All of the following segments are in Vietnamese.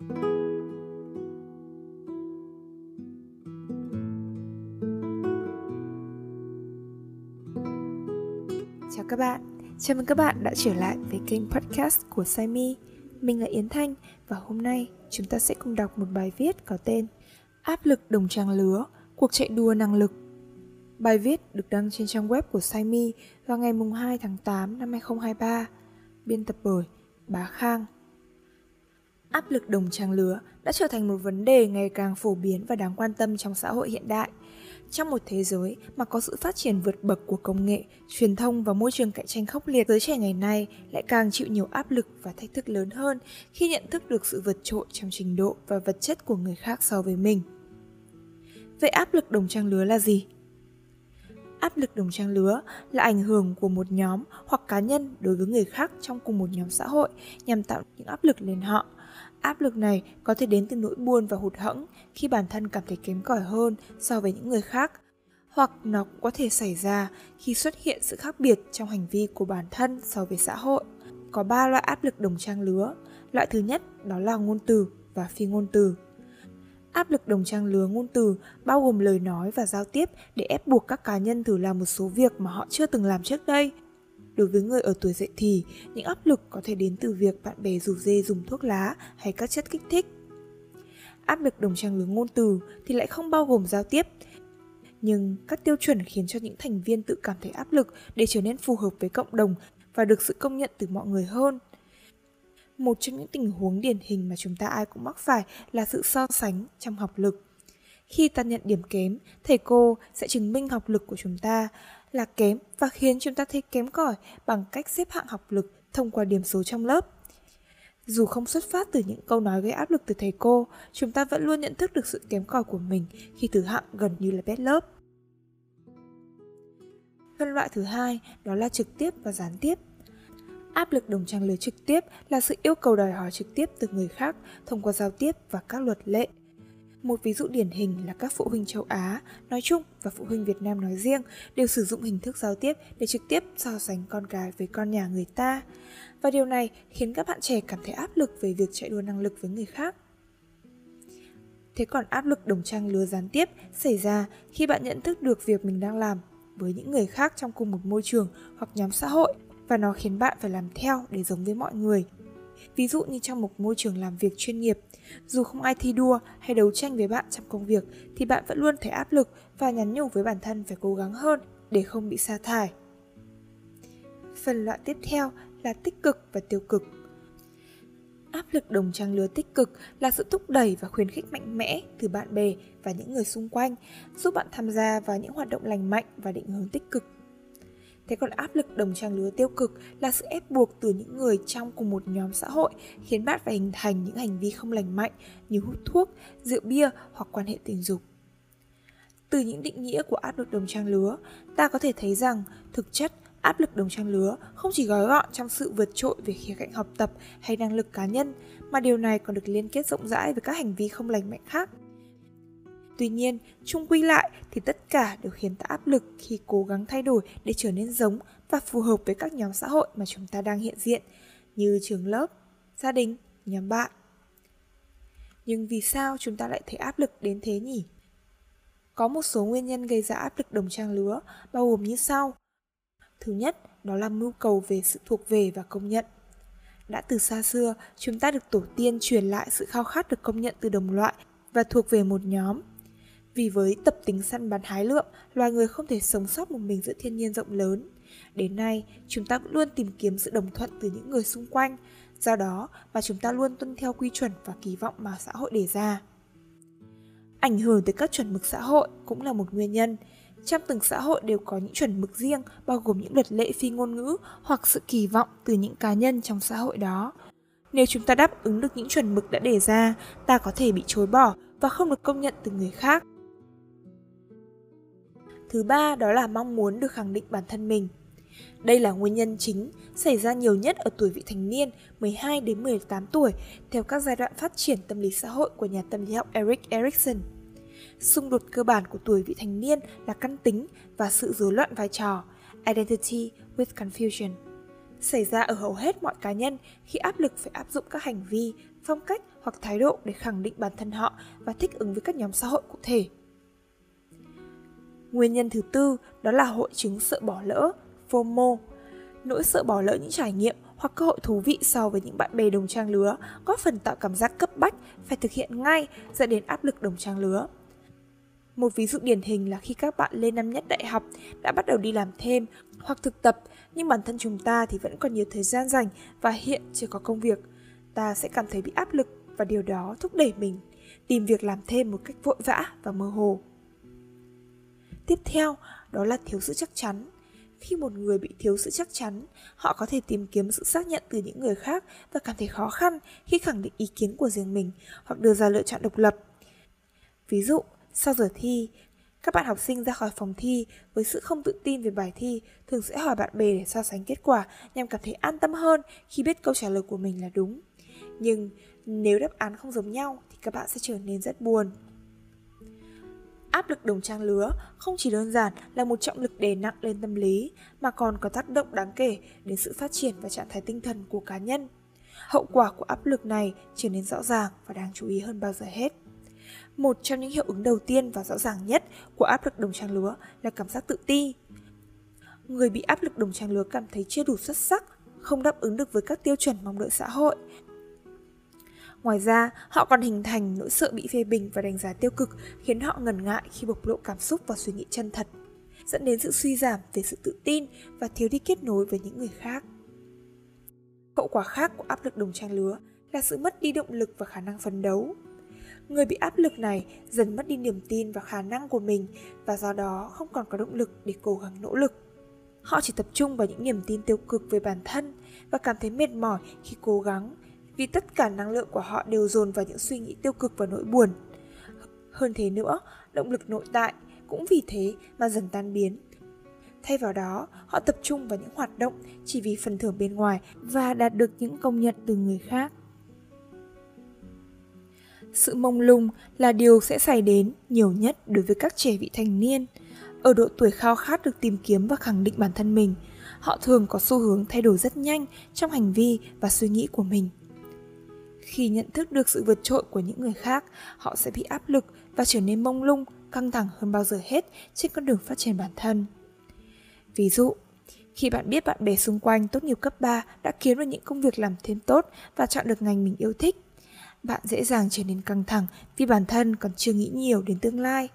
Chào các bạn, chào mừng các bạn đã trở lại với kênh podcast của Saimi. Mình là Yến Thanh và hôm nay chúng ta sẽ cùng đọc một bài viết có tên Áp lực đồng trang lứa, cuộc chạy đua năng lực. Bài viết được đăng trên trang web của Saimi vào ngày 2 tháng 8 năm 2023, biên tập bởi Bá Khang. Áp lực đồng trang lứa đã trở thành một vấn đề ngày càng phổ biến và đáng quan tâm trong xã hội hiện đại – trong một thế giới mà có sự phát triển vượt bậc của công nghệ, truyền thông và môi trường cạnh tranh khốc liệt, giới trẻ ngày nay lại càng chịu nhiều áp lực và thách thức lớn hơn khi nhận thức được sự vượt trội trong trình độ và vật chất của người khác so với mình. Vậy áp lực đồng trang lứa là gì? Áp lực đồng trang lứa là ảnh hưởng của một nhóm hoặc cá nhân đối với người khác trong cùng một nhóm xã hội nhằm tạo những áp lực lên họ Áp lực này có thể đến từ nỗi buồn và hụt hẫng khi bản thân cảm thấy kém cỏi hơn so với những người khác, hoặc nó cũng có thể xảy ra khi xuất hiện sự khác biệt trong hành vi của bản thân so với xã hội. Có ba loại áp lực đồng trang lứa. Loại thứ nhất đó là ngôn từ và phi ngôn từ. Áp lực đồng trang lứa ngôn từ bao gồm lời nói và giao tiếp để ép buộc các cá nhân thử làm một số việc mà họ chưa từng làm trước đây Đối với người ở tuổi dậy thì, những áp lực có thể đến từ việc bạn bè rủ dê dùng thuốc lá hay các chất kích thích. Áp lực đồng trang lứa ngôn từ thì lại không bao gồm giao tiếp, nhưng các tiêu chuẩn khiến cho những thành viên tự cảm thấy áp lực để trở nên phù hợp với cộng đồng và được sự công nhận từ mọi người hơn. Một trong những tình huống điển hình mà chúng ta ai cũng mắc phải là sự so sánh trong học lực. Khi ta nhận điểm kém, thầy cô sẽ chứng minh học lực của chúng ta là kém và khiến chúng ta thấy kém cỏi bằng cách xếp hạng học lực thông qua điểm số trong lớp. Dù không xuất phát từ những câu nói gây áp lực từ thầy cô, chúng ta vẫn luôn nhận thức được sự kém cỏi của mình khi thứ hạng gần như là bét lớp. Phân loại thứ hai đó là trực tiếp và gián tiếp. Áp lực đồng trang lứa trực tiếp là sự yêu cầu đòi hỏi trực tiếp từ người khác thông qua giao tiếp và các luật lệ một ví dụ điển hình là các phụ huynh châu Á nói chung và phụ huynh Việt Nam nói riêng đều sử dụng hình thức giao tiếp để trực tiếp so sánh con cái với con nhà người ta. Và điều này khiến các bạn trẻ cảm thấy áp lực về việc chạy đua năng lực với người khác. Thế còn áp lực đồng trang lứa gián tiếp xảy ra khi bạn nhận thức được việc mình đang làm với những người khác trong cùng một môi trường hoặc nhóm xã hội và nó khiến bạn phải làm theo để giống với mọi người. Ví dụ như trong một môi trường làm việc chuyên nghiệp, dù không ai thi đua hay đấu tranh với bạn trong công việc thì bạn vẫn luôn thấy áp lực và nhắn nhủ với bản thân phải cố gắng hơn để không bị sa thải. Phần loại tiếp theo là tích cực và tiêu cực. Áp lực đồng trang lứa tích cực là sự thúc đẩy và khuyến khích mạnh mẽ từ bạn bè và những người xung quanh, giúp bạn tham gia vào những hoạt động lành mạnh và định hướng tích cực Thế còn áp lực đồng trang lứa tiêu cực là sự ép buộc từ những người trong cùng một nhóm xã hội khiến bạn phải hình thành những hành vi không lành mạnh như hút thuốc, rượu bia hoặc quan hệ tình dục. Từ những định nghĩa của áp lực đồng trang lứa, ta có thể thấy rằng thực chất áp lực đồng trang lứa không chỉ gói gọn trong sự vượt trội về khía cạnh học tập hay năng lực cá nhân, mà điều này còn được liên kết rộng rãi với các hành vi không lành mạnh khác Tuy nhiên, chung quy lại thì tất cả đều khiến ta áp lực khi cố gắng thay đổi để trở nên giống và phù hợp với các nhóm xã hội mà chúng ta đang hiện diện, như trường lớp, gia đình, nhóm bạn. Nhưng vì sao chúng ta lại thấy áp lực đến thế nhỉ? Có một số nguyên nhân gây ra áp lực đồng trang lứa, bao gồm như sau. Thứ nhất, đó là mưu cầu về sự thuộc về và công nhận. Đã từ xa xưa, chúng ta được tổ tiên truyền lại sự khao khát được công nhận từ đồng loại và thuộc về một nhóm vì với tập tính săn bắn hái lượm, loài người không thể sống sót một mình giữa thiên nhiên rộng lớn. Đến nay, chúng ta vẫn luôn tìm kiếm sự đồng thuận từ những người xung quanh, do đó mà chúng ta luôn tuân theo quy chuẩn và kỳ vọng mà xã hội đề ra. Ảnh hưởng tới các chuẩn mực xã hội cũng là một nguyên nhân. Trong từng xã hội đều có những chuẩn mực riêng, bao gồm những luật lệ phi ngôn ngữ hoặc sự kỳ vọng từ những cá nhân trong xã hội đó. Nếu chúng ta đáp ứng được những chuẩn mực đã đề ra, ta có thể bị chối bỏ và không được công nhận từ người khác Thứ ba đó là mong muốn được khẳng định bản thân mình. Đây là nguyên nhân chính xảy ra nhiều nhất ở tuổi vị thành niên 12 đến 18 tuổi theo các giai đoạn phát triển tâm lý xã hội của nhà tâm lý học Eric Erikson. Xung đột cơ bản của tuổi vị thành niên là căn tính và sự rối loạn vai trò, identity with confusion. Xảy ra ở hầu hết mọi cá nhân khi áp lực phải áp dụng các hành vi, phong cách hoặc thái độ để khẳng định bản thân họ và thích ứng với các nhóm xã hội cụ thể. Nguyên nhân thứ tư đó là hội chứng sợ bỏ lỡ, FOMO. Nỗi sợ bỏ lỡ những trải nghiệm hoặc cơ hội thú vị so với những bạn bè đồng trang lứa góp phần tạo cảm giác cấp bách phải thực hiện ngay dẫn đến áp lực đồng trang lứa. Một ví dụ điển hình là khi các bạn lên năm nhất đại học đã bắt đầu đi làm thêm hoặc thực tập nhưng bản thân chúng ta thì vẫn còn nhiều thời gian dành và hiện chưa có công việc. Ta sẽ cảm thấy bị áp lực và điều đó thúc đẩy mình tìm việc làm thêm một cách vội vã và mơ hồ. Tiếp theo, đó là thiếu sự chắc chắn. Khi một người bị thiếu sự chắc chắn, họ có thể tìm kiếm sự xác nhận từ những người khác và cảm thấy khó khăn khi khẳng định ý kiến của riêng mình hoặc đưa ra lựa chọn độc lập. Ví dụ, sau giờ thi, các bạn học sinh ra khỏi phòng thi với sự không tự tin về bài thi thường sẽ hỏi bạn bè để so sánh kết quả nhằm cảm thấy an tâm hơn khi biết câu trả lời của mình là đúng. Nhưng nếu đáp án không giống nhau thì các bạn sẽ trở nên rất buồn. Áp lực đồng trang lứa không chỉ đơn giản là một trọng lực đè nặng lên tâm lý mà còn có tác động đáng kể đến sự phát triển và trạng thái tinh thần của cá nhân. Hậu quả của áp lực này trở nên rõ ràng và đáng chú ý hơn bao giờ hết. Một trong những hiệu ứng đầu tiên và rõ ràng nhất của áp lực đồng trang lứa là cảm giác tự ti. Người bị áp lực đồng trang lứa cảm thấy chưa đủ xuất sắc, không đáp ứng được với các tiêu chuẩn mong đợi xã hội. Ngoài ra, họ còn hình thành nỗi sợ bị phê bình và đánh giá tiêu cực khiến họ ngần ngại khi bộc lộ cảm xúc và suy nghĩ chân thật, dẫn đến sự suy giảm về sự tự tin và thiếu đi kết nối với những người khác. Hậu quả khác của áp lực đồng trang lứa là sự mất đi động lực và khả năng phấn đấu người bị áp lực này dần mất đi niềm tin và khả năng của mình và do đó không còn có động lực để cố gắng nỗ lực họ chỉ tập trung vào những niềm tin tiêu cực về bản thân và cảm thấy mệt mỏi khi cố gắng vì tất cả năng lượng của họ đều dồn vào những suy nghĩ tiêu cực và nỗi buồn hơn thế nữa động lực nội tại cũng vì thế mà dần tan biến thay vào đó họ tập trung vào những hoạt động chỉ vì phần thưởng bên ngoài và đạt được những công nhận từ người khác sự mông lung là điều sẽ xảy đến nhiều nhất đối với các trẻ vị thành niên. Ở độ tuổi khao khát được tìm kiếm và khẳng định bản thân mình, họ thường có xu hướng thay đổi rất nhanh trong hành vi và suy nghĩ của mình. Khi nhận thức được sự vượt trội của những người khác, họ sẽ bị áp lực và trở nên mông lung, căng thẳng hơn bao giờ hết trên con đường phát triển bản thân. Ví dụ, khi bạn biết bạn bè xung quanh tốt nghiệp cấp 3 đã kiếm được những công việc làm thêm tốt và chọn được ngành mình yêu thích, bạn dễ dàng trở nên căng thẳng vì bản thân còn chưa nghĩ nhiều đến tương lai.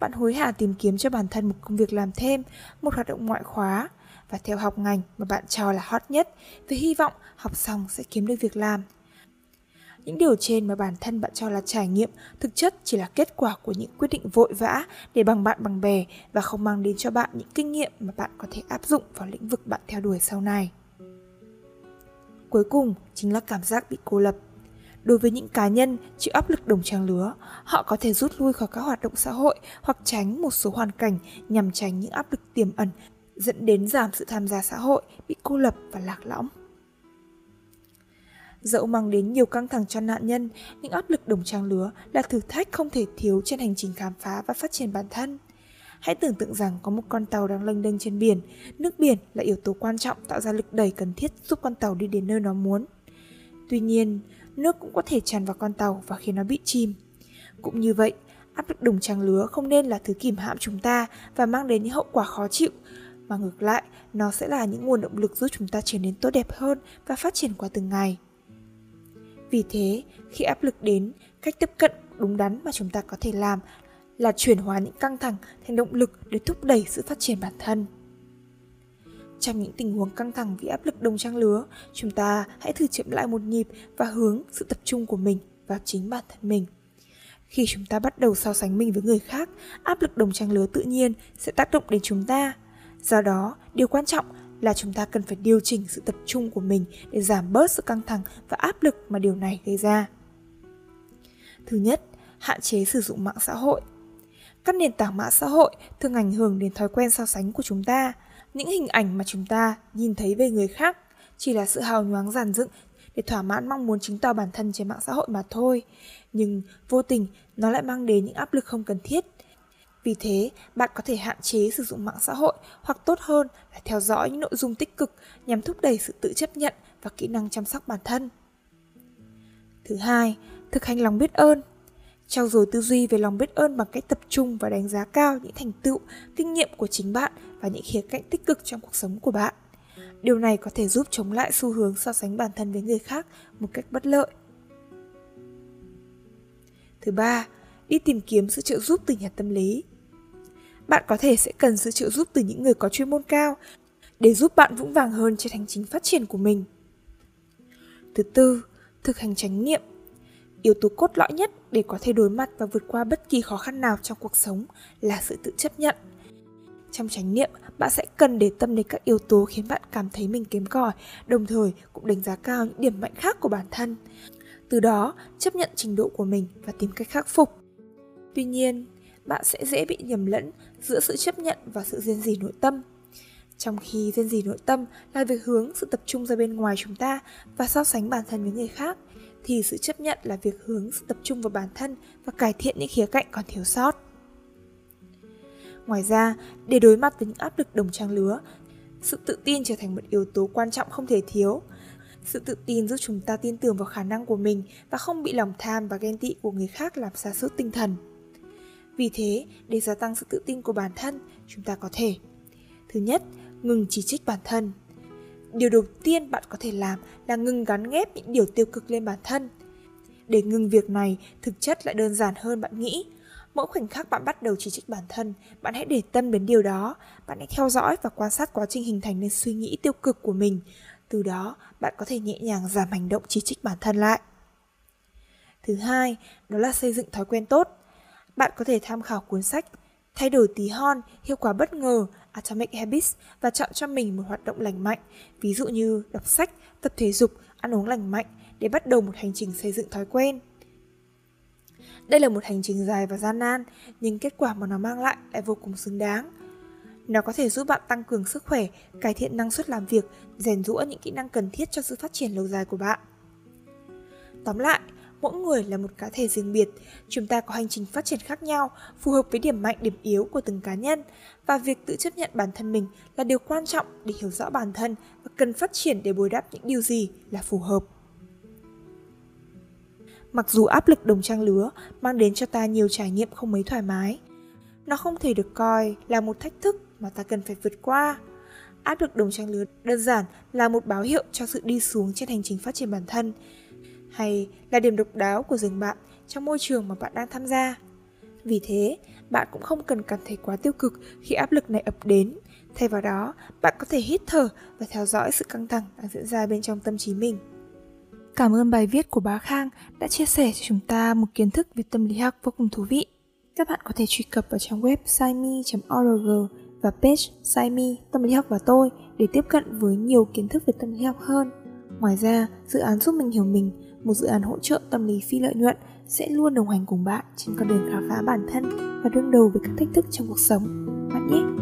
Bạn hối hả tìm kiếm cho bản thân một công việc làm thêm, một hoạt động ngoại khóa và theo học ngành mà bạn cho là hot nhất với hy vọng học xong sẽ kiếm được việc làm. Những điều trên mà bản thân bạn cho là trải nghiệm thực chất chỉ là kết quả của những quyết định vội vã để bằng bạn bằng bè và không mang đến cho bạn những kinh nghiệm mà bạn có thể áp dụng vào lĩnh vực bạn theo đuổi sau này. Cuối cùng chính là cảm giác bị cô lập Đối với những cá nhân chịu áp lực đồng trang lứa, họ có thể rút lui khỏi các hoạt động xã hội hoặc tránh một số hoàn cảnh nhằm tránh những áp lực tiềm ẩn dẫn đến giảm sự tham gia xã hội, bị cô lập và lạc lõng. Dẫu mang đến nhiều căng thẳng cho nạn nhân, những áp lực đồng trang lứa là thử thách không thể thiếu trên hành trình khám phá và phát triển bản thân. Hãy tưởng tượng rằng có một con tàu đang lênh đênh trên biển, nước biển là yếu tố quan trọng tạo ra lực đẩy cần thiết giúp con tàu đi đến nơi nó muốn. Tuy nhiên, nước cũng có thể tràn vào con tàu và khiến nó bị chìm. Cũng như vậy, áp lực đồng trang lứa không nên là thứ kìm hãm chúng ta và mang đến những hậu quả khó chịu, mà ngược lại, nó sẽ là những nguồn động lực giúp chúng ta trở nên tốt đẹp hơn và phát triển qua từng ngày. Vì thế, khi áp lực đến, cách tiếp cận đúng đắn mà chúng ta có thể làm là chuyển hóa những căng thẳng thành động lực để thúc đẩy sự phát triển bản thân. Trong những tình huống căng thẳng vì áp lực đồng trang lứa, chúng ta hãy thử chậm lại một nhịp và hướng sự tập trung của mình vào chính bản thân mình. Khi chúng ta bắt đầu so sánh mình với người khác, áp lực đồng trang lứa tự nhiên sẽ tác động đến chúng ta. Do đó, điều quan trọng là chúng ta cần phải điều chỉnh sự tập trung của mình để giảm bớt sự căng thẳng và áp lực mà điều này gây ra. Thứ nhất, hạn chế sử dụng mạng xã hội. Các nền tảng mạng xã hội thường ảnh hưởng đến thói quen so sánh của chúng ta những hình ảnh mà chúng ta nhìn thấy về người khác chỉ là sự hào nhoáng giản dựng để thỏa mãn mong muốn chứng tỏ bản thân trên mạng xã hội mà thôi. Nhưng vô tình nó lại mang đến những áp lực không cần thiết. Vì thế, bạn có thể hạn chế sử dụng mạng xã hội hoặc tốt hơn là theo dõi những nội dung tích cực nhằm thúc đẩy sự tự chấp nhận và kỹ năng chăm sóc bản thân. Thứ hai, thực hành lòng biết ơn. trao dồi tư duy về lòng biết ơn bằng cách tập trung và đánh giá cao những thành tựu, kinh nghiệm của chính bạn và những khía cạnh tích cực trong cuộc sống của bạn. Điều này có thể giúp chống lại xu hướng so sánh bản thân với người khác một cách bất lợi. Thứ ba, đi tìm kiếm sự trợ giúp từ nhà tâm lý. Bạn có thể sẽ cần sự trợ giúp từ những người có chuyên môn cao để giúp bạn vững vàng hơn trên hành trình phát triển của mình. Thứ tư, thực hành chánh niệm. Yếu tố cốt lõi nhất để có thể đối mặt và vượt qua bất kỳ khó khăn nào trong cuộc sống là sự tự chấp nhận. Trong chánh niệm, bạn sẽ cần để tâm đến các yếu tố khiến bạn cảm thấy mình kém cỏi, đồng thời cũng đánh giá cao những điểm mạnh khác của bản thân. Từ đó, chấp nhận trình độ của mình và tìm cách khắc phục. Tuy nhiên, bạn sẽ dễ bị nhầm lẫn giữa sự chấp nhận và sự riêng gì nội tâm. Trong khi riêng gì nội tâm là việc hướng sự tập trung ra bên ngoài chúng ta và so sánh bản thân với người khác, thì sự chấp nhận là việc hướng sự tập trung vào bản thân và cải thiện những khía cạnh còn thiếu sót. Ngoài ra, để đối mặt với những áp lực đồng trang lứa, sự tự tin trở thành một yếu tố quan trọng không thể thiếu. Sự tự tin giúp chúng ta tin tưởng vào khả năng của mình và không bị lòng tham và ghen tị của người khác làm sa sút tinh thần. Vì thế, để gia tăng sự tự tin của bản thân, chúng ta có thể Thứ nhất, ngừng chỉ trích bản thân. Điều đầu tiên bạn có thể làm là ngừng gắn ghép những điều tiêu cực lên bản thân. Để ngừng việc này, thực chất lại đơn giản hơn bạn nghĩ. Mỗi khoảnh khắc bạn bắt đầu chỉ trích bản thân, bạn hãy để tâm đến điều đó, bạn hãy theo dõi và quan sát quá trình hình thành nên suy nghĩ tiêu cực của mình. Từ đó, bạn có thể nhẹ nhàng giảm hành động chỉ trích bản thân lại. Thứ hai, đó là xây dựng thói quen tốt. Bạn có thể tham khảo cuốn sách Thay đổi tí hon, hiệu quả bất ngờ, Atomic Habits và chọn cho mình một hoạt động lành mạnh, ví dụ như đọc sách, tập thể dục, ăn uống lành mạnh để bắt đầu một hành trình xây dựng thói quen. Đây là một hành trình dài và gian nan, nhưng kết quả mà nó mang lại lại vô cùng xứng đáng. Nó có thể giúp bạn tăng cường sức khỏe, cải thiện năng suất làm việc, rèn rũa những kỹ năng cần thiết cho sự phát triển lâu dài của bạn. Tóm lại, mỗi người là một cá thể riêng biệt, chúng ta có hành trình phát triển khác nhau, phù hợp với điểm mạnh, điểm yếu của từng cá nhân và việc tự chấp nhận bản thân mình là điều quan trọng để hiểu rõ bản thân và cần phát triển để bồi đắp những điều gì là phù hợp. Mặc dù áp lực đồng trang lứa mang đến cho ta nhiều trải nghiệm không mấy thoải mái, nó không thể được coi là một thách thức mà ta cần phải vượt qua. Áp lực đồng trang lứa đơn giản là một báo hiệu cho sự đi xuống trên hành trình phát triển bản thân, hay là điểm độc đáo của rừng bạn trong môi trường mà bạn đang tham gia. Vì thế, bạn cũng không cần cảm thấy quá tiêu cực khi áp lực này ập đến. Thay vào đó, bạn có thể hít thở và theo dõi sự căng thẳng đang diễn ra bên trong tâm trí mình. Cảm ơn bài viết của bá Khang đã chia sẻ cho chúng ta một kiến thức về tâm lý học vô cùng thú vị. Các bạn có thể truy cập vào trang web saimi.org và page Saimi Tâm lý học và tôi để tiếp cận với nhiều kiến thức về tâm lý học hơn. Ngoài ra, dự án giúp mình hiểu mình một dự án hỗ trợ tâm lý phi lợi nhuận sẽ luôn đồng hành cùng bạn trên con đường khám phá bản thân và đương đầu với các thách thức trong cuộc sống. Bạn nhé!